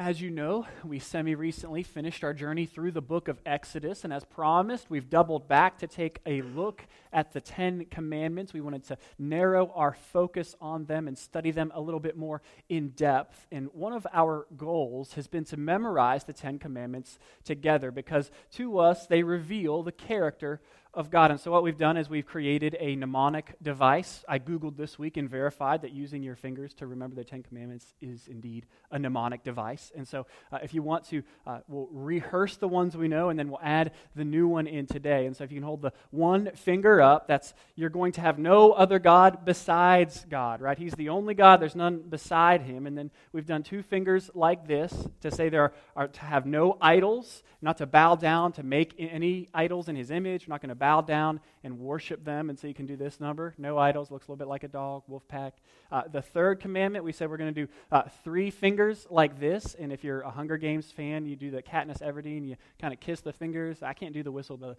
As you know, we semi recently finished our journey through the book of Exodus, and as promised, we've doubled back to take a look at the Ten Commandments. We wanted to narrow our focus on them and study them a little bit more in depth. And one of our goals has been to memorize the Ten Commandments together because to us they reveal the character of God. And so, what we've done is we've created a mnemonic device. I Googled this week and verified that using your fingers to remember the Ten Commandments is indeed a mnemonic device. And so, uh, if you want to, uh, we'll rehearse the ones we know and then we'll add the new one in today. And so, if you can hold the one finger up, that's you're going to have no other God besides God, right? He's the only God, there's none beside him. And then we've done two fingers like this to say there are, are to have no idols, not to bow down, to make any idols in his image. We're not going to bow down and worship them. And so you can do this number no idols, looks a little bit like a dog, wolf pack. Uh, the third commandment, we said we're going to do uh, three fingers like this. And if you're a Hunger Games fan, you do the Katniss Everdeen, you kind of kiss the fingers. I can't do the whistle, but.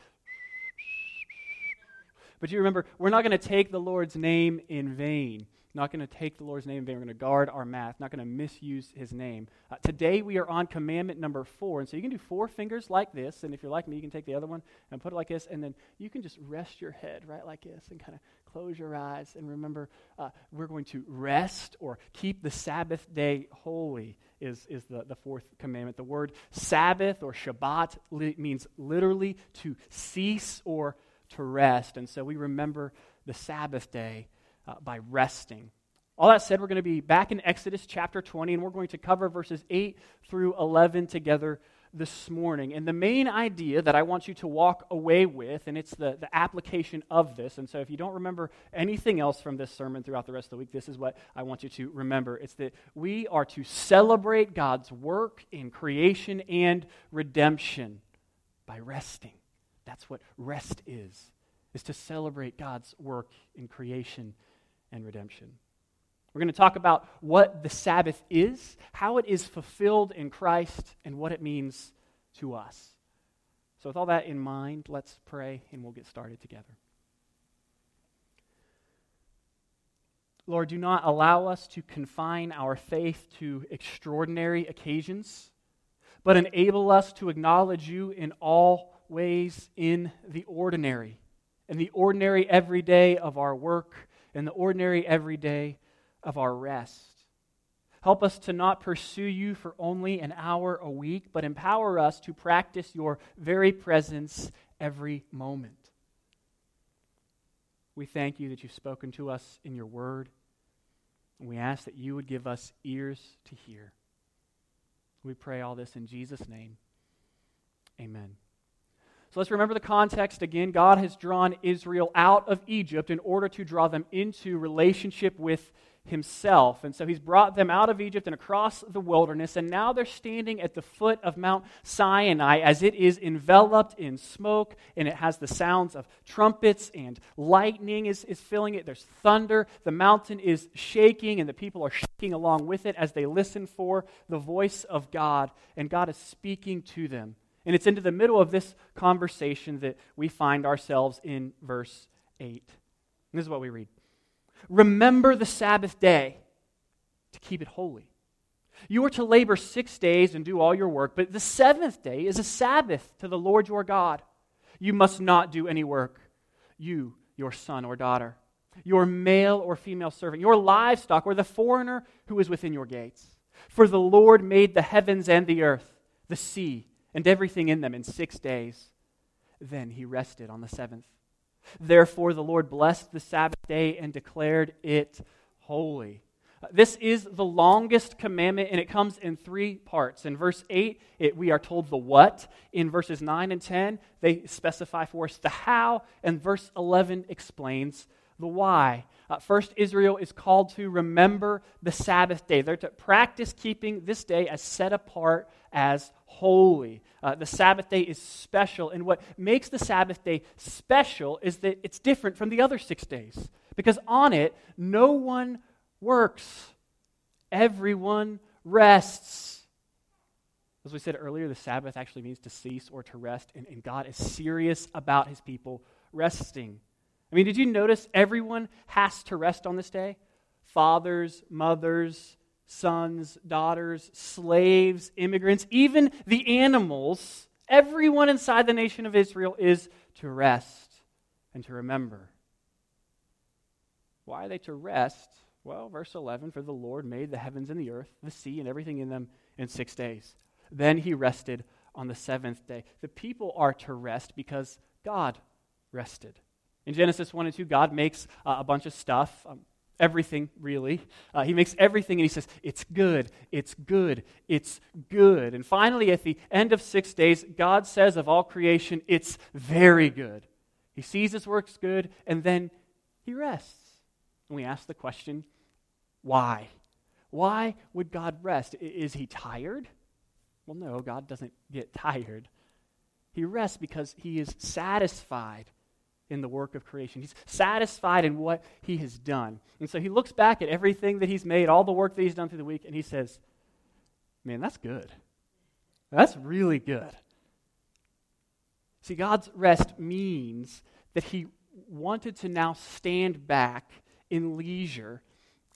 But you remember, we're not going to take the Lord's name in vain not going to take the Lord's name in vain. We're going to guard our mouth, not going to misuse his name. Uh, today we are on commandment number four. And so you can do four fingers like this. And if you're like me, you can take the other one and put it like this. And then you can just rest your head right like this and kind of close your eyes. And remember, uh, we're going to rest or keep the Sabbath day holy, is, is the, the fourth commandment. The word Sabbath or Shabbat li- means literally to cease or to rest. And so we remember the Sabbath day uh, by resting. All that said, we're going to be back in Exodus chapter 20, and we're going to cover verses 8 through 11 together this morning. And the main idea that I want you to walk away with, and it's the, the application of this. And so if you don't remember anything else from this sermon throughout the rest of the week, this is what I want you to remember. It's that we are to celebrate God's work in creation and redemption by resting. That's what rest is, is to celebrate God's work in creation and redemption. We're going to talk about what the Sabbath is, how it is fulfilled in Christ, and what it means to us. So, with all that in mind, let's pray and we'll get started together. Lord, do not allow us to confine our faith to extraordinary occasions, but enable us to acknowledge you in all ways in the ordinary, in the ordinary everyday of our work in the ordinary everyday of our rest. Help us to not pursue you for only an hour a week, but empower us to practice your very presence every moment. We thank you that you've spoken to us in your word. And we ask that you would give us ears to hear. We pray all this in Jesus' name. Amen. So let's remember the context again. God has drawn Israel out of Egypt in order to draw them into relationship with himself. And so he's brought them out of Egypt and across the wilderness, and now they're standing at the foot of Mount Sinai as it is enveloped in smoke, and it has the sounds of trumpets and lightning is, is filling it. There's thunder. The mountain is shaking, and the people are shaking along with it as they listen for the voice of God, and God is speaking to them. And it's into the middle of this conversation that we find ourselves in verse 8. And this is what we read Remember the Sabbath day to keep it holy. You are to labor six days and do all your work, but the seventh day is a Sabbath to the Lord your God. You must not do any work, you, your son or daughter, your male or female servant, your livestock, or the foreigner who is within your gates. For the Lord made the heavens and the earth, the sea, and everything in them in six days. Then he rested on the seventh. Therefore, the Lord blessed the Sabbath day and declared it holy. Uh, this is the longest commandment, and it comes in three parts. In verse 8, it, we are told the what. In verses 9 and 10, they specify for us the how. And verse 11 explains the why. Uh, first, Israel is called to remember the Sabbath day. They're to practice keeping this day as set apart as holy. Uh, the Sabbath day is special, and what makes the Sabbath day special is that it's different from the other six days. Because on it, no one works, everyone rests. As we said earlier, the Sabbath actually means to cease or to rest, and, and God is serious about his people resting. I mean, did you notice everyone has to rest on this day? Fathers, mothers, sons, daughters, slaves, immigrants, even the animals, everyone inside the nation of Israel is to rest and to remember. Why are they to rest? Well, verse 11 For the Lord made the heavens and the earth, the sea, and everything in them in six days. Then he rested on the seventh day. The people are to rest because God rested. In Genesis 1 and 2, God makes uh, a bunch of stuff, um, everything really. Uh, he makes everything and he says, It's good, it's good, it's good. And finally, at the end of six days, God says of all creation, It's very good. He sees his works good and then he rests. And we ask the question, Why? Why would God rest? Is he tired? Well, no, God doesn't get tired. He rests because he is satisfied in the work of creation. He's satisfied in what he has done. And so he looks back at everything that he's made, all the work that he's done through the week, and he says, Man, that's good. That's really good. See, God's rest means that he wanted to now stand back in leisure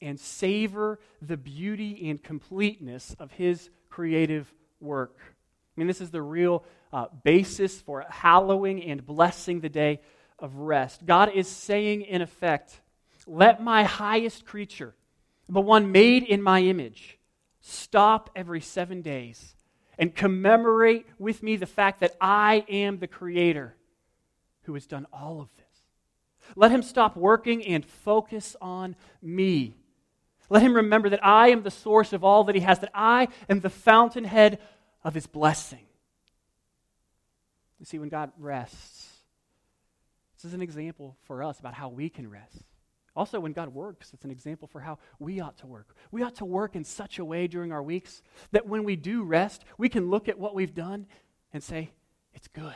and savor the beauty and completeness of his creative work. I mean, this is the real uh, basis for hallowing and blessing the day of rest. God is saying, in effect, let my highest creature, the one made in my image, stop every seven days and commemorate with me the fact that I am the creator who has done all of this. Let him stop working and focus on me. Let him remember that I am the source of all that he has, that I am the fountainhead of his blessing. You see, when God rests, this is an example for us about how we can rest. Also, when God works, it's an example for how we ought to work. We ought to work in such a way during our weeks that when we do rest, we can look at what we've done and say, it's good.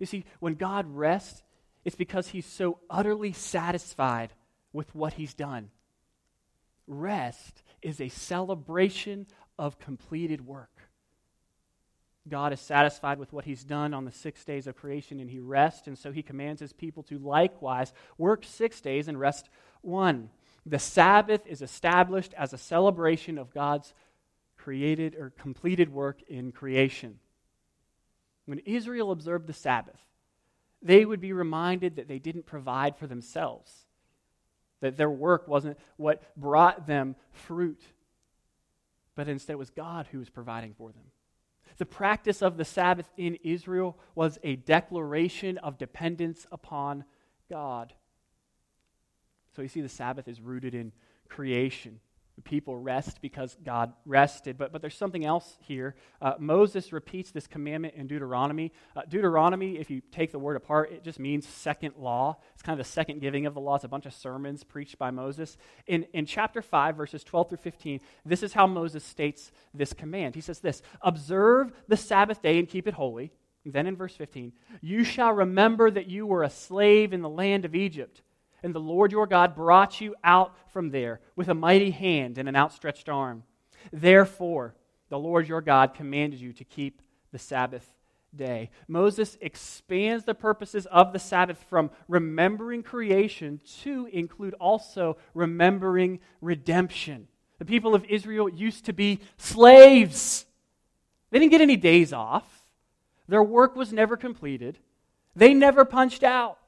You see, when God rests, it's because he's so utterly satisfied with what he's done. Rest is a celebration of completed work. God is satisfied with what he's done on the six days of creation and he rests, and so he commands his people to likewise work six days and rest one. The Sabbath is established as a celebration of God's created or completed work in creation. When Israel observed the Sabbath, they would be reminded that they didn't provide for themselves, that their work wasn't what brought them fruit, but instead it was God who was providing for them. The practice of the Sabbath in Israel was a declaration of dependence upon God. So you see, the Sabbath is rooted in creation. People rest because God rested. But, but there's something else here. Uh, Moses repeats this commandment in Deuteronomy. Uh, Deuteronomy, if you take the word apart, it just means second law. It's kind of the second giving of the law. It's a bunch of sermons preached by Moses. In, in chapter 5, verses 12 through 15, this is how Moses states this command. He says this Observe the Sabbath day and keep it holy. then in verse 15, you shall remember that you were a slave in the land of Egypt and the Lord your God brought you out from there with a mighty hand and an outstretched arm. Therefore, the Lord your God commanded you to keep the Sabbath day. Moses expands the purposes of the Sabbath from remembering creation to include also remembering redemption. The people of Israel used to be slaves. They didn't get any days off. Their work was never completed. They never punched out.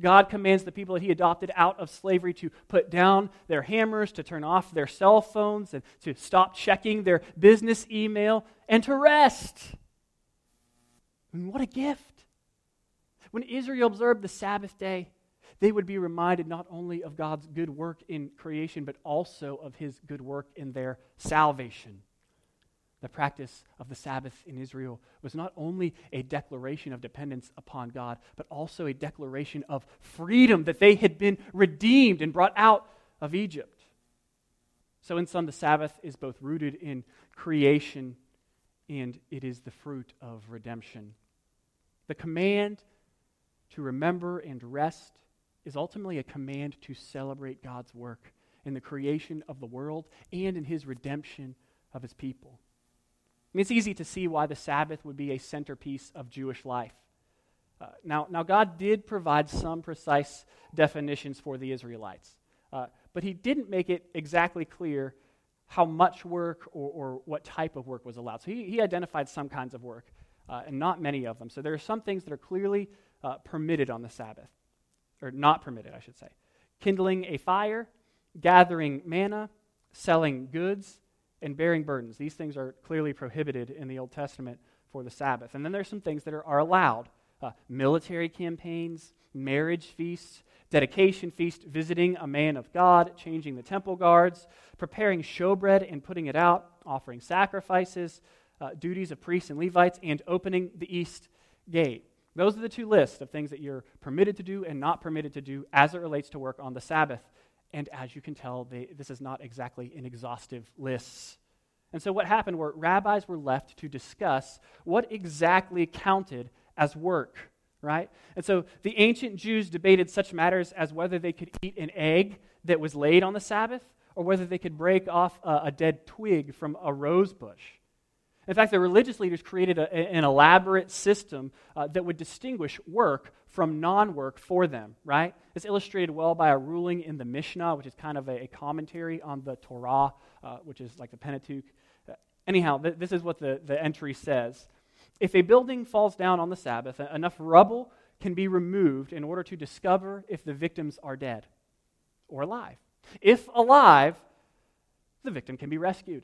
God commands the people that he adopted out of slavery to put down their hammers, to turn off their cell phones, and to stop checking their business email, and to rest. And what a gift. When Israel observed the Sabbath day, they would be reminded not only of God's good work in creation, but also of his good work in their salvation. The practice of the Sabbath in Israel was not only a declaration of dependence upon God, but also a declaration of freedom that they had been redeemed and brought out of Egypt. So, in sum, the Sabbath is both rooted in creation and it is the fruit of redemption. The command to remember and rest is ultimately a command to celebrate God's work in the creation of the world and in his redemption of his people. Mean, it's easy to see why the Sabbath would be a centerpiece of Jewish life. Uh, now, now, God did provide some precise definitions for the Israelites. Uh, but but he didn't make it exactly clear how much work or, or what type of work was allowed. So he, he identified some kinds of work, uh, and not many of them. So there are some things that are clearly uh, permitted on the Sabbath, or not permitted, I should say. Kindling a fire, gathering manna, selling goods, and bearing burdens. These things are clearly prohibited in the Old Testament for the Sabbath. And then there's some things that are, are allowed uh, military campaigns, marriage feasts, dedication feast, visiting a man of God, changing the temple guards, preparing showbread and putting it out, offering sacrifices, uh, duties of priests and Levites, and opening the east gate. Those are the two lists of things that you're permitted to do and not permitted to do as it relates to work on the Sabbath. And as you can tell, they, this is not exactly an exhaustive list. And so, what happened were rabbis were left to discuss what exactly counted as work, right? And so, the ancient Jews debated such matters as whether they could eat an egg that was laid on the Sabbath or whether they could break off a, a dead twig from a rose bush. In fact, the religious leaders created a, an elaborate system uh, that would distinguish work from non work for them, right? It's illustrated well by a ruling in the Mishnah, which is kind of a, a commentary on the Torah, uh, which is like the Pentateuch. Uh, anyhow, th- this is what the, the entry says. If a building falls down on the Sabbath, enough rubble can be removed in order to discover if the victims are dead or alive. If alive, the victim can be rescued.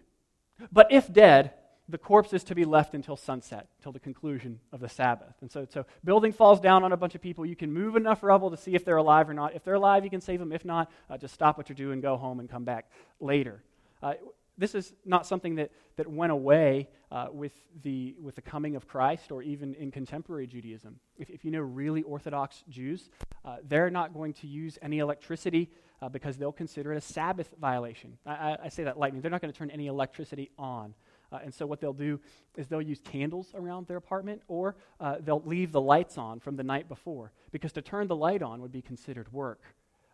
But if dead, the corpse is to be left until sunset, till the conclusion of the Sabbath. And so, so building falls down on a bunch of people. You can move enough rubble to see if they're alive or not. If they're alive, you can save them. If not, uh, just stop what you're doing, and go home, and come back later. Uh, this is not something that, that went away uh, with, the, with the coming of Christ or even in contemporary Judaism. If, if you know really Orthodox Jews, uh, they're not going to use any electricity uh, because they'll consider it a Sabbath violation. I, I, I say that lightly. They're not going to turn any electricity on. Uh, and so what they'll do is they'll use candles around their apartment or uh, they'll leave the lights on from the night before because to turn the light on would be considered work.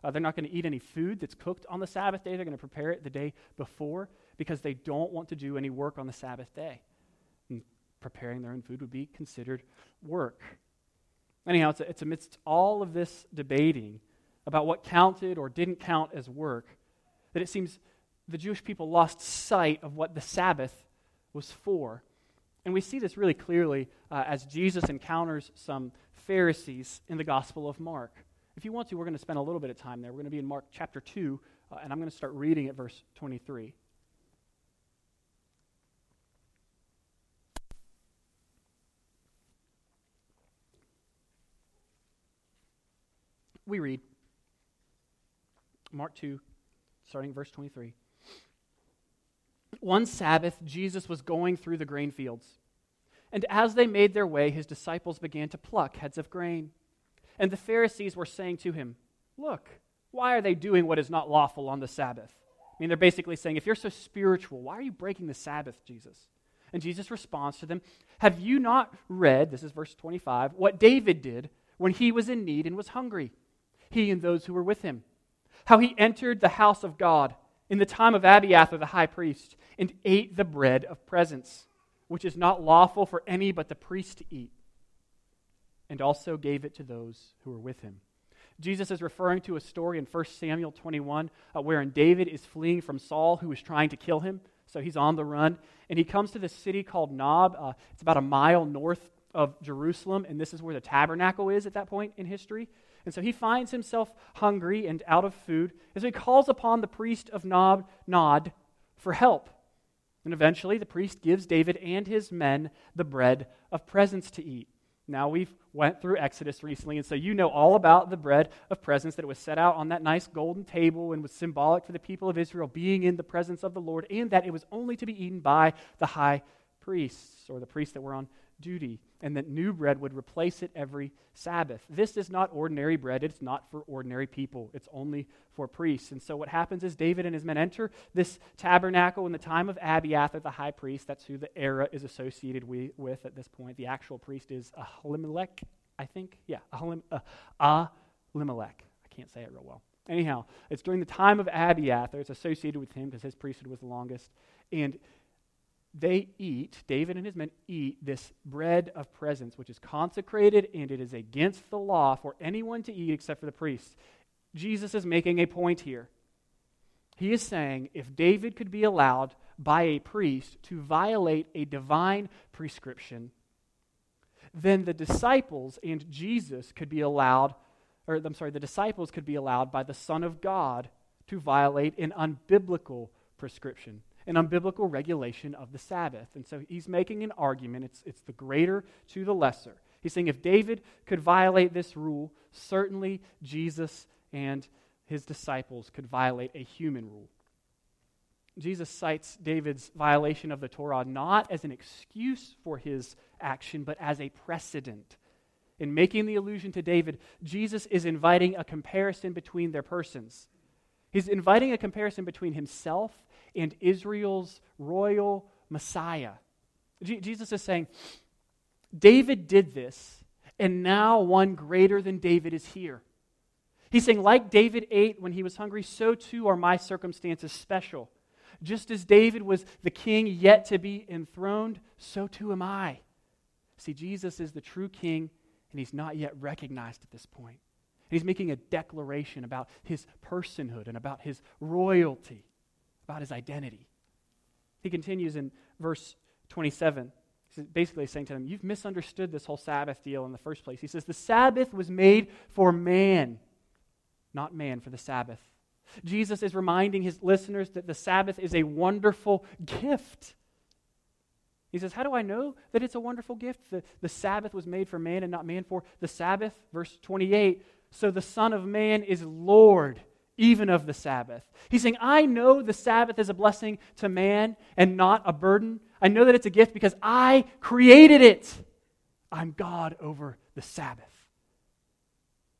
Uh, they're not going to eat any food that's cooked on the Sabbath day. They're going to prepare it the day before because they don't want to do any work on the Sabbath day. And preparing their own food would be considered work. Anyhow, it's, it's amidst all of this debating about what counted or didn't count as work that it seems the Jewish people lost sight of what the Sabbath was for. And we see this really clearly uh, as Jesus encounters some Pharisees in the Gospel of Mark. If you want to, we're going to spend a little bit of time there. We're going to be in Mark chapter 2, uh, and I'm going to start reading at verse 23. We read Mark 2, starting verse 23. One Sabbath, Jesus was going through the grain fields. And as they made their way, his disciples began to pluck heads of grain. And the Pharisees were saying to him, Look, why are they doing what is not lawful on the Sabbath? I mean, they're basically saying, If you're so spiritual, why are you breaking the Sabbath, Jesus? And Jesus responds to them, Have you not read, this is verse 25, what David did when he was in need and was hungry, he and those who were with him? How he entered the house of God in the time of Abiathar the high priest and ate the bread of presence, which is not lawful for any but the priest to eat, and also gave it to those who were with him. Jesus is referring to a story in 1 Samuel 21 uh, wherein David is fleeing from Saul, who is trying to kill him. So he's on the run. And he comes to this city called Nob. Uh, it's about a mile north of Jerusalem, and this is where the tabernacle is at that point in history. And so he finds himself hungry and out of food, and so he calls upon the priest of Nod, Nod for help. And eventually the priest gives David and his men the bread of presence to eat. Now we've went through Exodus recently, and so you know all about the bread of presence that was set out on that nice golden table and was symbolic for the people of Israel being in the presence of the Lord, and that it was only to be eaten by the high priests or the priests that were on duty, and that new bread would replace it every Sabbath. This is not ordinary bread. It's not for ordinary people. It's only for priests. And so what happens is David and his men enter this tabernacle in the time of Abiathar, the high priest. That's who the era is associated with at this point. The actual priest is Ahimelech, I think. Yeah, Ahimelech. Uh. I can't say it real well. Anyhow, it's during the time of Abiathar. It's associated with him because his priesthood was the longest. And they eat, David and his men eat this bread of presence, which is consecrated and it is against the law for anyone to eat except for the priests. Jesus is making a point here. He is saying if David could be allowed by a priest to violate a divine prescription, then the disciples and Jesus could be allowed, or I'm sorry, the disciples could be allowed by the Son of God to violate an unbiblical prescription, an unbiblical regulation of the Sabbath. And so he's making an argument. It's, it's the greater to the lesser. He's saying if David could violate this rule, certainly Jesus and his disciples could violate a human rule. Jesus cites David's violation of the Torah not as an excuse for his action, but as a precedent. In making the allusion to David, Jesus is inviting a comparison between their persons. He's inviting a comparison between himself and Israel's royal Messiah. Jesus is saying, David did this, and now one greater than David is here. He's saying, like David ate when he was hungry, so too are my circumstances special. Just as David was the king yet to be enthroned, so too am I. See, Jesus is the true king, and he's not yet recognized at this point. He's making a declaration about his personhood and about his royalty, about his identity. He continues in verse 27. He's basically saying to them, You've misunderstood this whole Sabbath deal in the first place. He says, The Sabbath was made for man, not man for the Sabbath. Jesus is reminding his listeners that the Sabbath is a wonderful gift. He says, How do I know that it's a wonderful gift? The, the Sabbath was made for man and not man for the Sabbath. Verse 28 So the Son of Man is Lord even of the Sabbath. He's saying, I know the Sabbath is a blessing to man and not a burden. I know that it's a gift because I created it. I'm God over the Sabbath.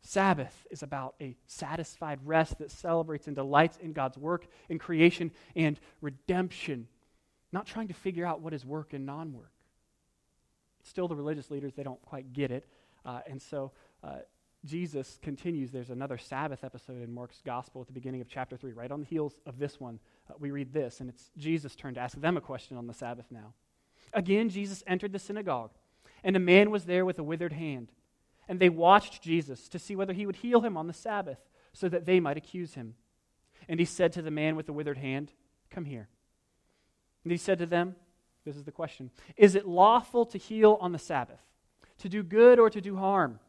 Sabbath is about a satisfied rest that celebrates and delights in God's work in creation and redemption, not trying to figure out what is work and non work. Still, the religious leaders, they don't quite get it. Uh, and so uh, Jesus continues. There's another Sabbath episode in Mark's gospel at the beginning of chapter 3, right on the heels of this one. Uh, we read this, and it's Jesus' turn to ask them a question on the Sabbath now. Again, Jesus entered the synagogue, and a man was there with a withered hand and they watched Jesus to see whether he would heal him on the Sabbath so that they might accuse him. And he said to the man with the withered hand, Come here. And he said to them, This is the question Is it lawful to heal on the Sabbath, to do good or to do harm,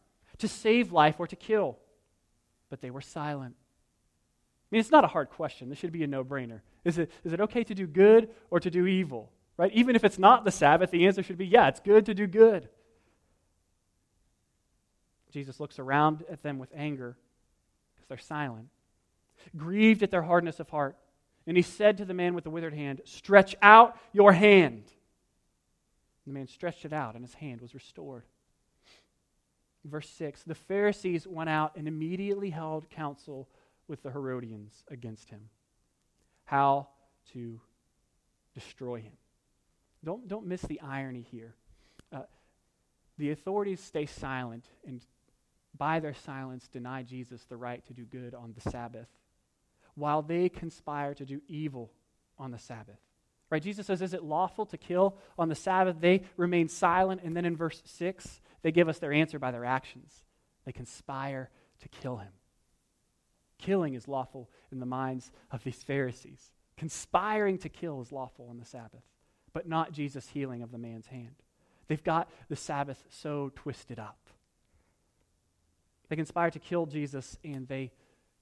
to save life or to kill? But they were silent. I mean, it's not a hard question. This should be a no brainer. Is it, is it okay to do good or to do evil? Right? Even if it's not the Sabbath, the answer should be yeah, it's good to do good. Jesus looks around at them with anger because they're silent, grieved at their hardness of heart. And he said to the man with the withered hand, Stretch out your hand. The man stretched it out, and his hand was restored. Verse 6 The Pharisees went out and immediately held counsel with the Herodians against him. How to destroy him. Don't, don't miss the irony here. Uh, the authorities stay silent and by their silence, deny Jesus the right to do good on the Sabbath, while they conspire to do evil on the Sabbath. Right? Jesus says, Is it lawful to kill on the Sabbath? They remain silent. And then in verse 6, they give us their answer by their actions. They conspire to kill him. Killing is lawful in the minds of these Pharisees. Conspiring to kill is lawful on the Sabbath, but not Jesus' healing of the man's hand. They've got the Sabbath so twisted up. They conspire to kill Jesus, and they,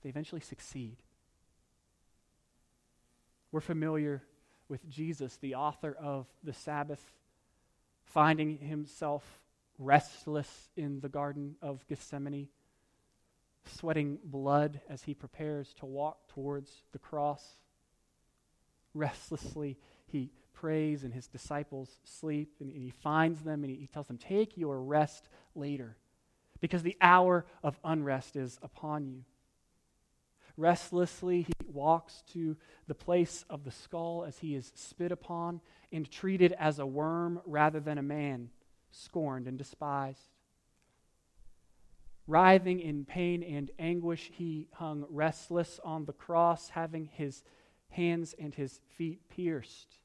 they eventually succeed. We're familiar with Jesus, the author of the Sabbath, finding himself restless in the Garden of Gethsemane, sweating blood as he prepares to walk towards the cross. Restlessly, he prays, and his disciples sleep, and, he finds them, and he tells them, Take your rest later because the hour of unrest is upon you. Restlessly, he walks to the place of the skull as he is spit upon and treated as a worm rather than a man, scorned and despised. Writhing in pain and anguish, he hung restless on the cross, having his hands and his feet pierced,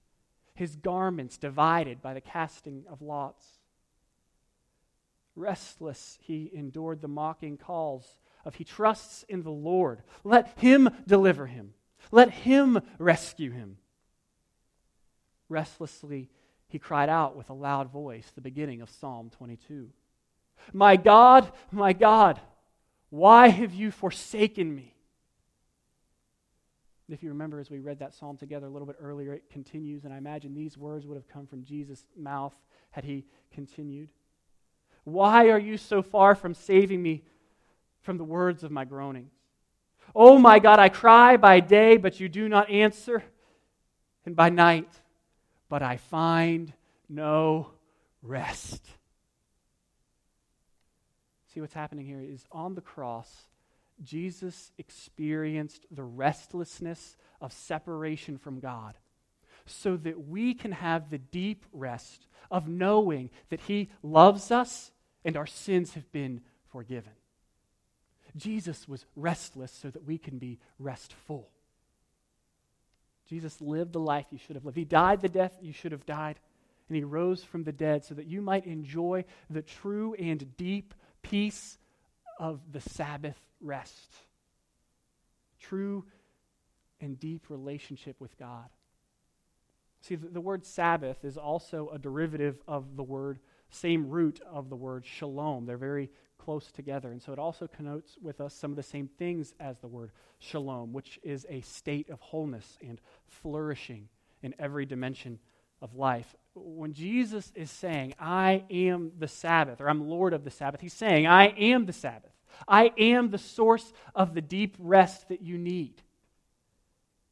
his garments divided by the casting of lots. Restless, he endured the mocking calls of he trusts in the Lord. Let him deliver him. Let him rescue him. Restlessly, he cried out with a loud voice, the beginning of Psalm 22. My God, my God, why have you forsaken me? If you remember, as we read that psalm together a little bit earlier, it continues, and I imagine these words would have come from Jesus' mouth had he continued. Why are you so far from saving me from the words of my groanings? Oh my God, I cry by day, but you do not answer, and by night, but I find no rest. See what's happening here is on the cross, Jesus experienced the restlessness of separation from God so that we can have the deep rest of knowing that He loves us and our sins have been forgiven. Jesus was restless so that we can be restful. Jesus lived the life you should have lived. He died the death you should have died, and He rose from the dead so that you might enjoy the true and deep peace of the Sabbath rest. True and deep relationship with God. See, the, the, word Sabbath is also a derivative of the word, same root of the word shalom. They're very close together. And so it also connotes with us some of the same things as the word shalom, which is a state of wholeness and flourishing in every dimension of life. When Jesus is saying, I am the Sabbath, or I'm Lord of the Sabbath, he's saying, I am the Sabbath. I am the source of the deep rest that you need.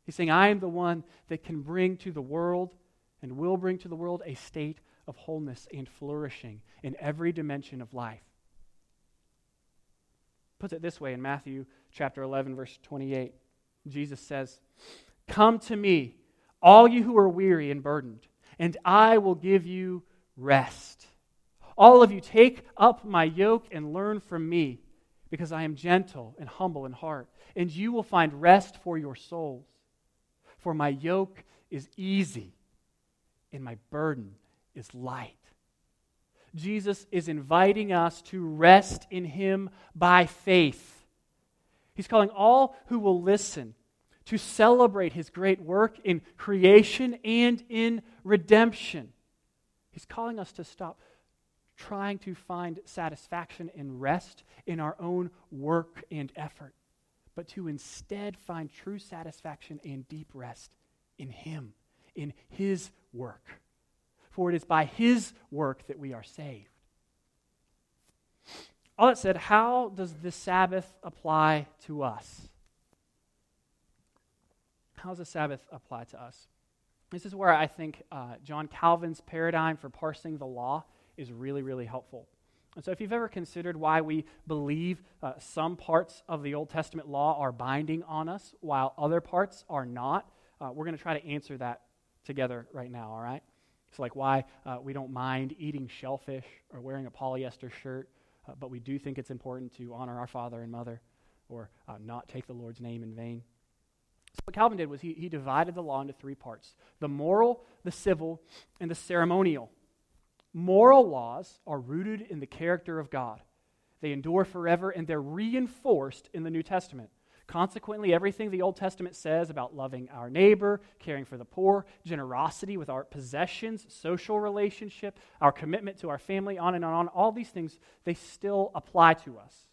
He's saying, I am the one that can bring to the world and will bring to the world a state of wholeness and flourishing in every dimension of life. Puts it this way in Matthew chapter 11, verse 28. Jesus says, Come to me, all you who are weary and burdened, and I will give you rest. All of you, take up my yoke and learn from me because I am gentle and humble in heart, and you will find rest for your souls. For my yoke is easy, and my burden is light. Jesus is inviting us to rest in Him by faith. He's calling all who will listen to celebrate His great work in creation and in redemption. He's calling us to stop trying to find satisfaction and rest in our own work and effort, but to instead find true satisfaction and deep rest in Him, in His work. For it is by His work that we are saved. All that said, how does the Sabbath apply to us? How does the Sabbath apply to us? This is where I think uh, John Calvin's paradigm for parsing the law is really, really helpful. And so, if you've ever considered why we believe uh, some parts of the Old Testament law are binding on us while other parts are not, uh, we're going to try to answer that together right now, all right? So, like why uh, we don't mind eating shellfish or wearing a polyester shirt, uh, but we do think it's important to honor our father and mother or uh, not take the Lord's name in vain. So, what Calvin did was he, he divided the law into three parts the moral, the civil, and the ceremonial. Moral laws are rooted in the character of God. They endure forever and they're reinforced in the New Testament. Consequently, everything the Old Testament says about loving our neighbor, caring for the poor, generosity with our possessions, social relationship, our commitment to our family, on and on, all these things, they still apply to us.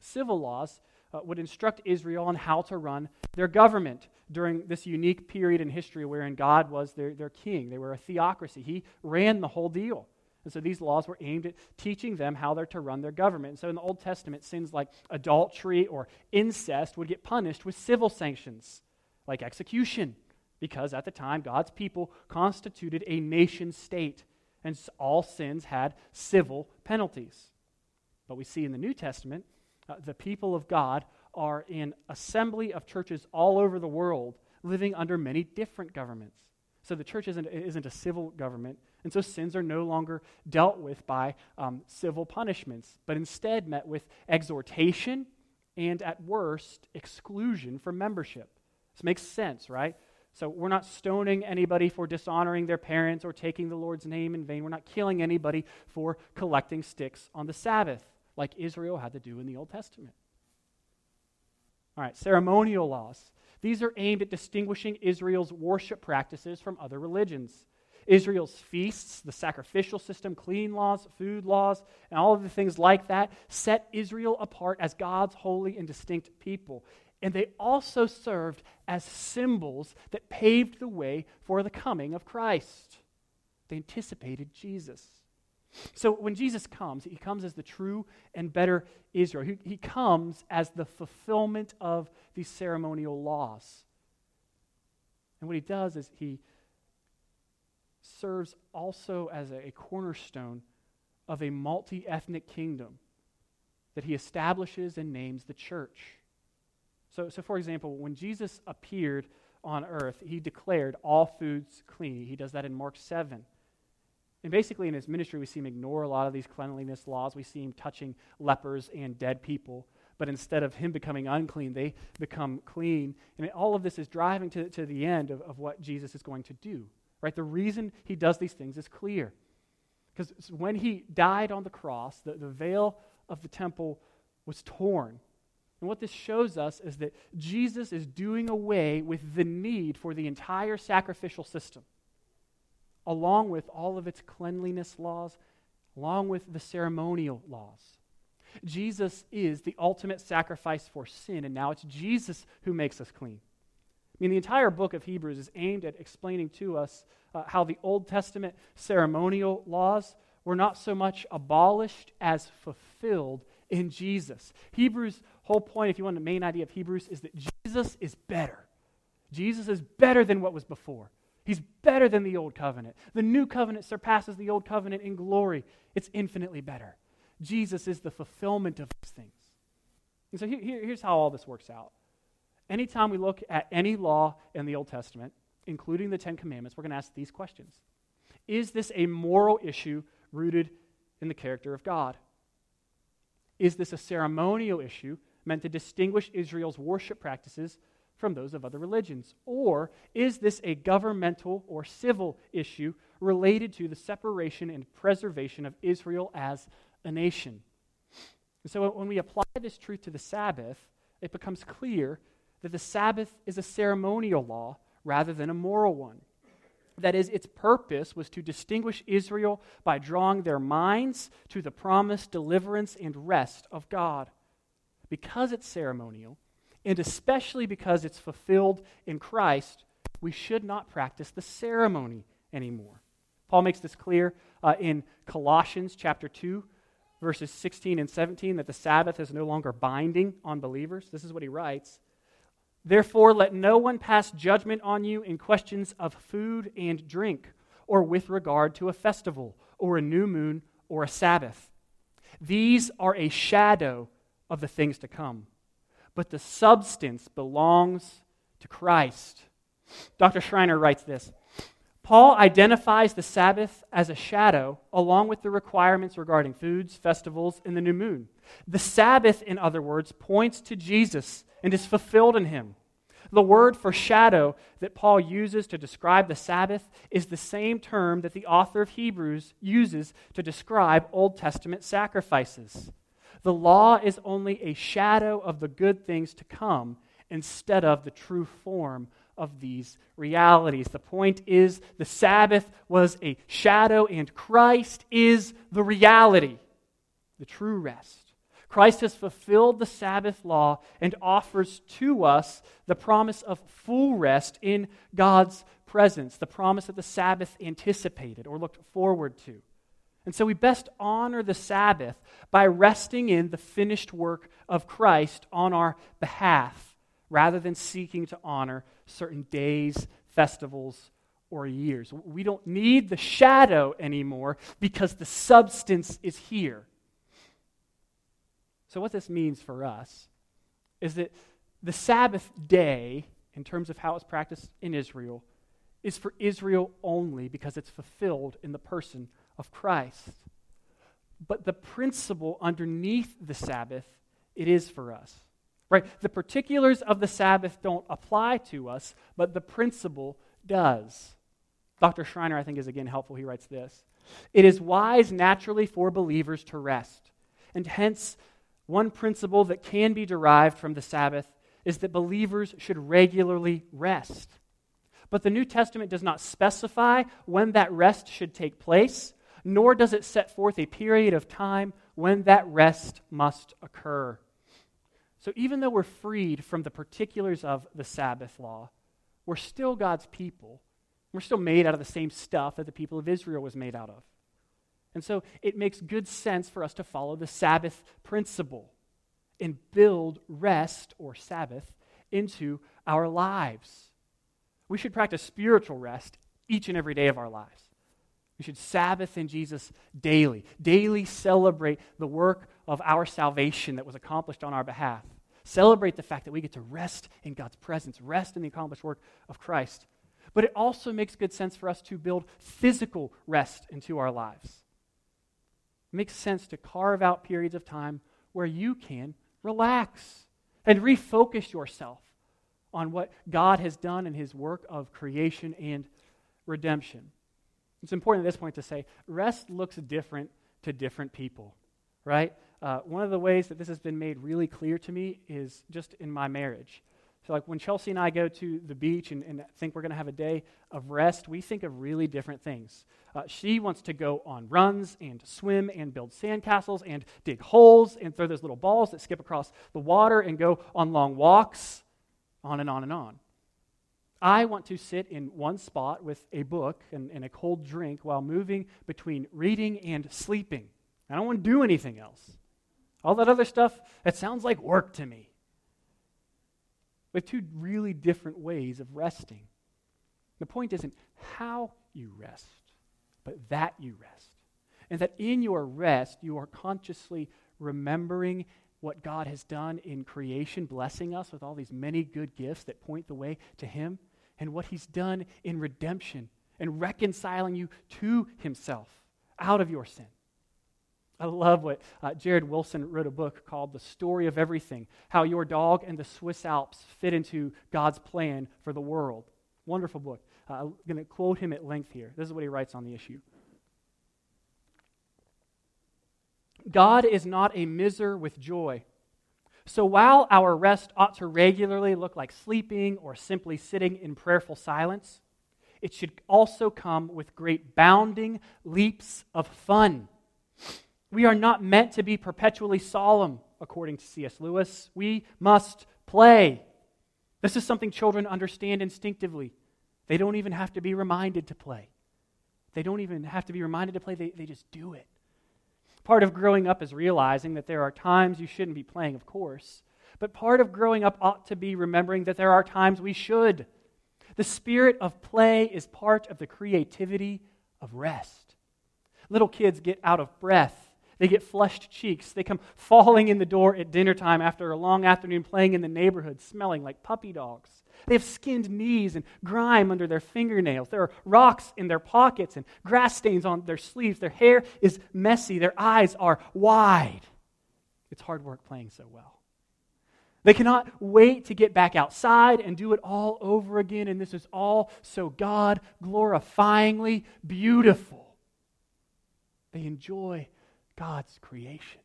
Civil laws uh, would instruct Israel on how to run their government during this unique period in history wherein God was their, their king. They were a theocracy, He ran the whole deal. And so these laws were aimed at teaching them how they're to run their government. And so in the Old Testament, sins like adultery or incest would get punished with civil sanctions, like execution, because at the time, God's people constituted a nation state, and all sins had civil penalties. But we see in the New Testament uh, the people of God are in assembly of churches all over the world living under many different governments. So the church isn't, isn't a civil government, and so sins are no longer dealt with by um, civil punishments, but instead met with exhortation and, at worst, exclusion from membership. This makes sense, right? So we're not stoning anybody for dishonoring their parents or taking the Lord's name in vain. We're not killing anybody for collecting sticks on the Sabbath like Israel had to do in the Old Testament. All right, ceremonial laws. These are aimed at distinguishing Israel's worship practices from other religions. Israel's feasts, the sacrificial system, clean laws, food laws, and all of the things like that set Israel apart as God's holy and distinct people. And they also served as symbols that paved the way for the coming of Christ. They anticipated Jesus. So when Jesus comes, he comes as the true and better Israel. He, he comes as the fulfillment of these ceremonial laws. And what he does is he serves also as a, a cornerstone of a multi ethnic kingdom that he establishes and names the church. So, so, for example, when Jesus appeared on earth, he declared all foods clean. He does that in Mark 7. And basically, in his ministry, we see him ignore a lot of these cleanliness laws. We see him touching lepers and dead people. But instead of him becoming unclean, they become clean. And all of this is driving to, to the end of, of what Jesus is going to do. Right? The reason he does these things is clear. Because when he died on the cross, the, the veil of the temple was torn. And what this shows us is that Jesus is doing away with the need for the entire sacrificial system along with all of its cleanliness laws, along with the ceremonial laws. Jesus is the ultimate sacrifice for sin, and now it's Jesus who makes us clean. I mean, the entire book of Hebrews is aimed at explaining to us uh, how the Old Testament ceremonial laws were not so much abolished as fulfilled in Jesus. Hebrews' whole point, if you want the main idea of Hebrews, is that Jesus is better. Jesus is better than what was before. He's better than the old covenant. The new covenant surpasses the old covenant in glory. It's infinitely better. Jesus is the fulfillment of these things. And so here, here's how all this works out. Anytime we look at any law in the Old Testament, including the Ten Commandments, we're going to ask these questions Is this a moral issue rooted in the character of God? Is this a ceremonial issue meant to distinguish Israel's worship practices from those of other religions? Or is this a governmental or civil issue related to the separation and preservation of Israel as a nation? And so when we apply this truth to the Sabbath, it becomes clear that the Sabbath is a ceremonial law rather than a moral one. That is, its purpose was to distinguish Israel by drawing their minds to the promised deliverance and rest of God. Because it's ceremonial, and especially because it's fulfilled in Christ, we should not practice the ceremony anymore. Paul makes this clear uh, in Colossians chapter 2, verses 16 and 17, that the Sabbath is no longer binding on believers. This is what he writes. Therefore, let no one pass judgment on you in questions of food and drink, or with regard to a festival, or a new moon, or a Sabbath. These are a shadow of the things to come but the substance belongs to Christ. Dr. Schreiner writes this Paul identifies the Sabbath as a shadow, along with the requirements regarding foods, festivals, and the new moon. The Sabbath, in other words, points to Jesus and is fulfilled in him. The word for shadow that Paul uses to describe the Sabbath is the same term that the author of Hebrews uses to describe Old Testament sacrifices. The law is only a shadow of the good things to come instead of the true form of these realities. The point is, the Sabbath was a shadow, and Christ is the reality, the true rest. Christ has fulfilled the Sabbath law and offers to us the promise of full rest in God's presence, the promise that the Sabbath anticipated or looked forward to. And so we best honor the Sabbath by resting in the finished work of Christ on our behalf rather than seeking to honor certain days, festivals, or years. We don't need the shadow anymore because the substance is here. So, what this means for us is that the Sabbath day, in terms of how it's practiced in Israel, is for Israel only because it's fulfilled in the person of Christ. But the principle underneath the Sabbath, it is for us. Right? The particulars of the Sabbath don't apply to us, but the principle does. Dr. Schreiner, I think, is again helpful. He writes this It is wise naturally for believers to rest. And hence, one principle that can be derived from the Sabbath is that believers should regularly rest. But the New Testament does not specify when that rest should take place, nor does it set forth a period of time when that rest must occur. So even though we're freed from the particulars of the Sabbath law, we're still God's people. We're still made out of the same stuff that the people of Israel was made out of. And so it makes good sense for us to follow the Sabbath principle and build rest or Sabbath into our lives. We should practice spiritual rest each and every day of our lives. We should Sabbath in Jesus daily, daily celebrate the work of our salvation that was accomplished on our behalf. Celebrate the fact that we get to rest in God's presence, rest in the accomplished work of Christ. But it also makes good sense for us to build physical rest into our lives. It makes sense to carve out periods of time where you can relax and refocus yourself on what God has done in his work of creation and redemption. It's important at this point to say rest looks different to different people, right? Uh, one of the ways that this has been made really clear to me is just in my marriage. So, like when Chelsea and I go to the beach and, and think we're going to have a day of rest, we think of really different things. Uh, she wants to go on runs and swim and build sandcastles and dig holes and throw those little balls that skip across the water and go on long walks, on and on and on. I want to sit in one spot with a book and, and a cold drink while moving between reading and sleeping. I don't want to do anything else. All that other stuff, it sounds like work to me. We have two really different ways of resting. The point isn't how you rest, but that you rest. And that in your rest, you are consciously remembering what God has done in creation, blessing us with all these many good gifts that point the way to Him, and what He's done in redemption and reconciling you to Himself out of your sin. I love what uh, Jared Wilson wrote a book called The Story of Everything How Your Dog and the Swiss Alps Fit into God's Plan for the World. Wonderful book. Uh, I'm going to quote him at length here. This is what he writes on the issue. God is not a miser with joy. So while our rest ought to regularly look like sleeping or simply sitting in prayerful silence, it should also come with great bounding leaps of fun we are not meant to be perpetually solemn, according to C.S. Lewis. We must play. This is something children understand instinctively. They don't even have to be reminded to play. They don't even have to be reminded to play, they, they just do it. Part of growing up is realizing that there are times you shouldn't be playing, of course. But part of growing up ought to be remembering that there are times we should. The spirit of play is part of the creativity of rest. Little kids get out of breath they get flushed cheeks. They come falling in the door at dinner time after a long afternoon playing in the neighborhood, smelling like puppy dogs. They have skinned knees and grime under their fingernails. There are rocks in their pockets and grass stains on their sleeves. Their hair is messy. Their eyes are wide. It's hard work playing so well. They cannot wait to get back outside and do it all over again, and this is all so God glorifyingly beautiful. They enjoy God's creation.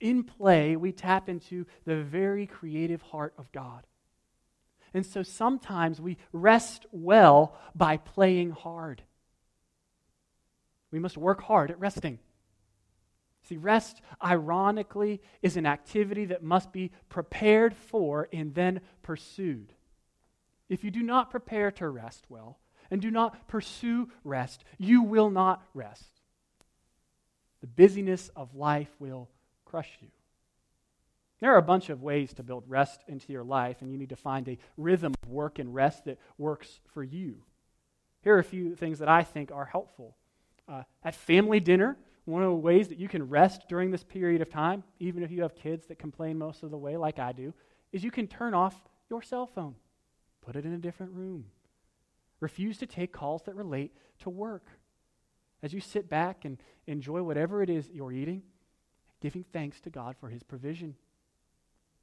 In play, we tap into the very creative heart of God. And so sometimes we rest well by playing hard. We must work hard at resting. See, rest, ironically, is an activity that must be prepared for and then pursued. If you do not prepare to rest well and do not pursue rest, you will not rest. The busyness of life will crush you. There are a bunch of ways to build rest into your life, and you need to find a rhythm of work and rest that works for you. Here are a few things that I think are helpful. Uh, at family dinner, one of the ways that you can rest during this period of time, even if you have kids that complain most of the way, like I do, is you can turn off your cell phone, put it in a different room. Refuse to take calls that relate to work as you sit back and enjoy whatever it is you're eating, giving thanks to God for his provision.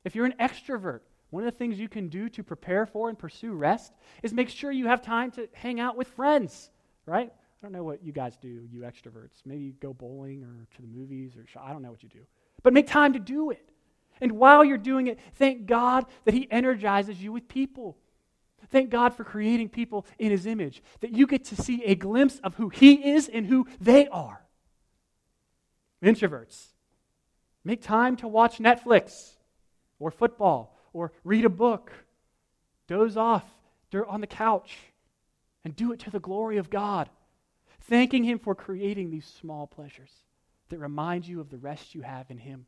If you're an extrovert, one of the things you can do to prepare for and pursue rest is make sure you have time to hang out with friends, right? I don't know what you guys do, you extroverts. Maybe you go bowling or to the movies or I don't know what you do. But make time to do it. And while you're doing it, thank God that He energizes you with people. Thank God for creating people in His image, that you get to see a glimpse of who He is and who they are. Introverts, make time to watch Netflix or football or read a book, doze off on the couch, and do it to the glory of God, thanking Him for creating these small pleasures that remind you of the rest you have in Him.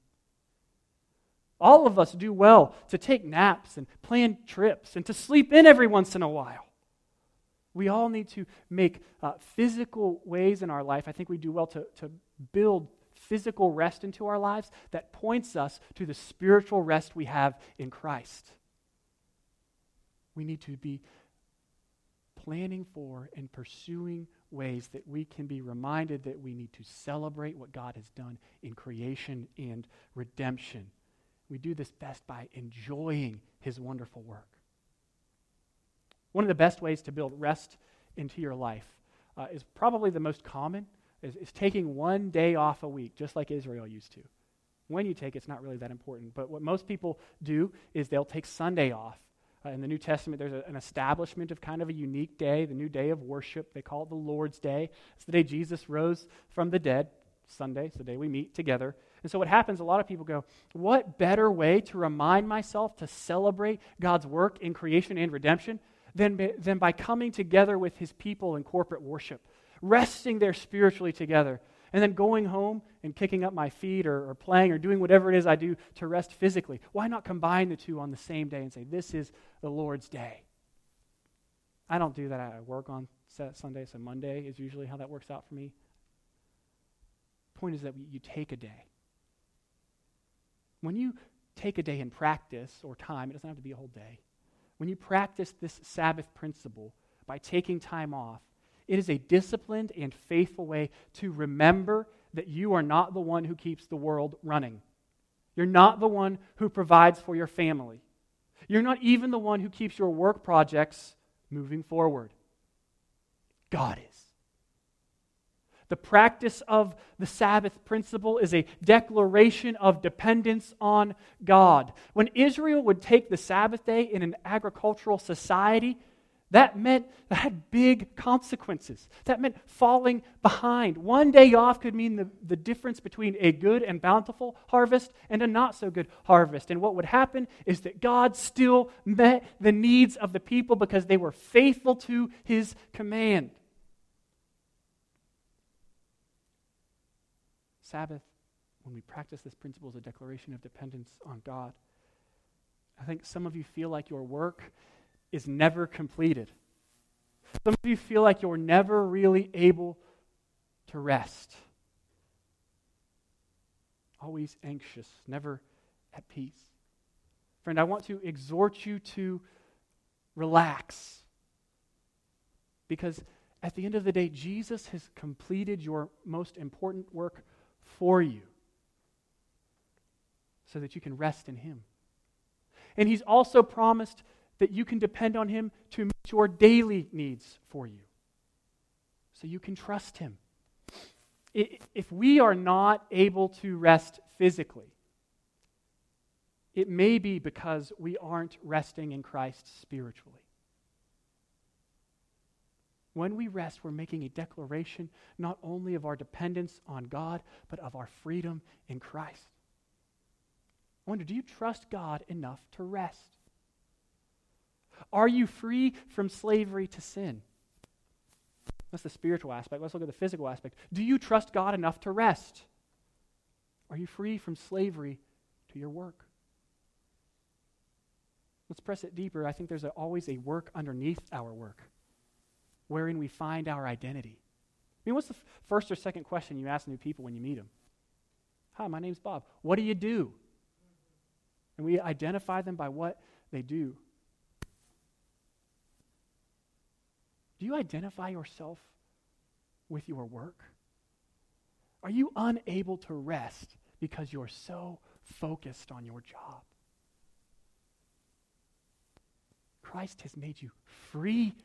All of us do well to take naps and plan trips and to sleep in every once in a while. We all need to make uh, physical ways in our life. I think we do well to, to build physical rest into our lives that points us to the spiritual rest we have in Christ. We need to be planning for and pursuing ways that we can be reminded that we need to celebrate what God has done in creation and redemption. We do this best by enjoying his wonderful work. One of the best ways to build rest into your life uh, is probably the most common is, is taking one day off a week, just like Israel used to. When you take it's not really that important. But what most people do is they'll take Sunday off. Uh, in the New Testament, there's a, an establishment of kind of a unique day, the new day of worship. They call it the Lord's Day. It's the day Jesus rose from the dead. Sunday, it's the day we meet together. And so, what happens, a lot of people go, What better way to remind myself to celebrate God's work in creation and redemption than, than by coming together with his people in corporate worship, resting there spiritually together, and then going home and kicking up my feet or, or playing or doing whatever it is I do to rest physically? Why not combine the two on the same day and say, This is the Lord's day? I don't do that. I work on Sunday, so Monday is usually how that works out for me point is that you take a day. When you take a day in practice or time, it doesn't have to be a whole day. When you practice this Sabbath principle by taking time off, it is a disciplined and faithful way to remember that you are not the one who keeps the world running. You're not the one who provides for your family. You're not even the one who keeps your work projects moving forward. God is. The practice of the Sabbath principle is a declaration of dependence on God. When Israel would take the Sabbath day in an agricultural society, that meant that had big consequences. That meant falling behind. One day off could mean the, the difference between a good and bountiful harvest and a not so good harvest. And what would happen is that God still met the needs of the people because they were faithful to his command. Sabbath, when we practice this principle, is a declaration of dependence on God. I think some of you feel like your work is never completed. Some of you feel like you're never really able to rest. Always anxious, never at peace. Friend, I want to exhort you to relax. Because at the end of the day, Jesus has completed your most important work for you so that you can rest in Him. And He's also promised that you can depend on Him to meet your daily needs for you so you can trust Him. If we are not able to rest physically, it may be because we aren't resting in Christ spiritually. When we rest, we're making a declaration not only of our dependence on God, but of our freedom in Christ. I wonder, do you trust God enough to rest? Are you free from slavery to sin? That's the spiritual aspect. Let's look at the physical aspect. Do you trust God enough to rest? Are you free from slavery to your work? Let's press it deeper. I think there's a, always a work underneath our work wherein we find our identity. I mean, what's the f- first or second question you ask new people when you meet them? Hi, my name's Bob. What do you do? And we identify them by what they do. Do you identify yourself with your work? Are you unable to rest because you're so focused on your job? Christ has made you free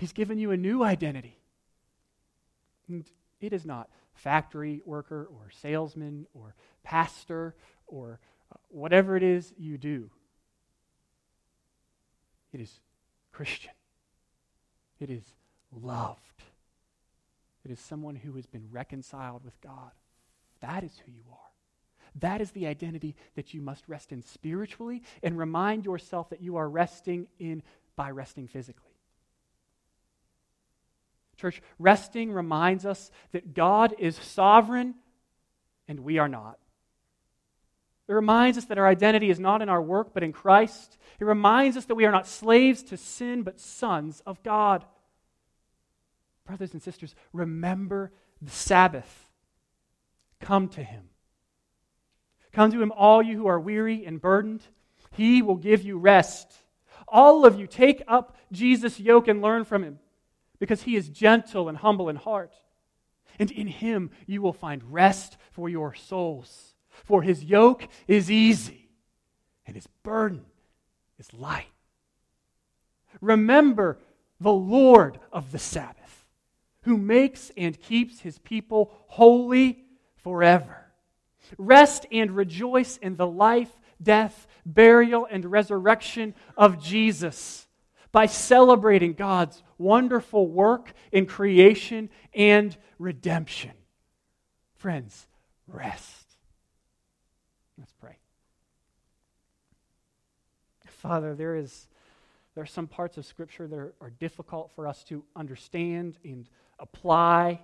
He's given you a new identity. And it is not factory worker or salesman or pastor or uh, whatever it is you do, it is Christian. It is loved. It is someone who has been reconciled with God. That is who you are. That is the identity that you must rest in spiritually and remind yourself that you are resting in by resting physically. Church, resting reminds us that God is sovereign and we are not. It reminds us that our identity is not in our work, but in Christ. It reminds us that we are not slaves to sin, but sons of God. Brothers and sisters, remember the Sabbath. Come to Him. Come to Him, all you who are weary and burdened. He will give you rest. All of you, take up Jesus' yoke and learn from Him, because He is gentle and humble in heart. And in Him you will find rest for your souls. For his yoke is easy and his burden is light. Remember the Lord of the Sabbath, who makes and keeps his people holy forever. Rest and rejoice in the life, death, burial, and resurrection of Jesus by celebrating God's wonderful work in creation and redemption. Friends, rest. Let's pray. Father, there is there are some parts of Scripture that are, difficult for us to understand and apply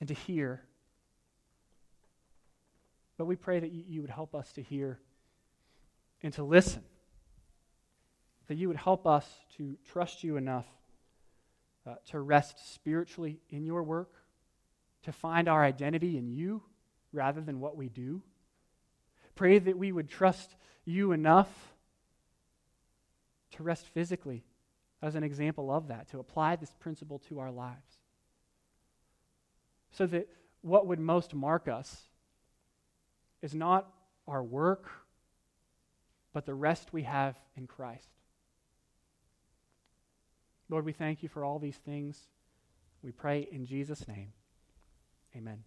and to hear. But we pray that you, you would help us to hear and to listen. That you would help us to trust you enough uh, to rest spiritually in your work, to find our identity in you rather than what we do. Pray that we would trust you enough to rest physically as an example of that, to apply this principle to our lives. So that what would most mark us is not our work, but the rest we have in Christ. Lord, we thank you for all these things. We pray in Jesus' name. Amen.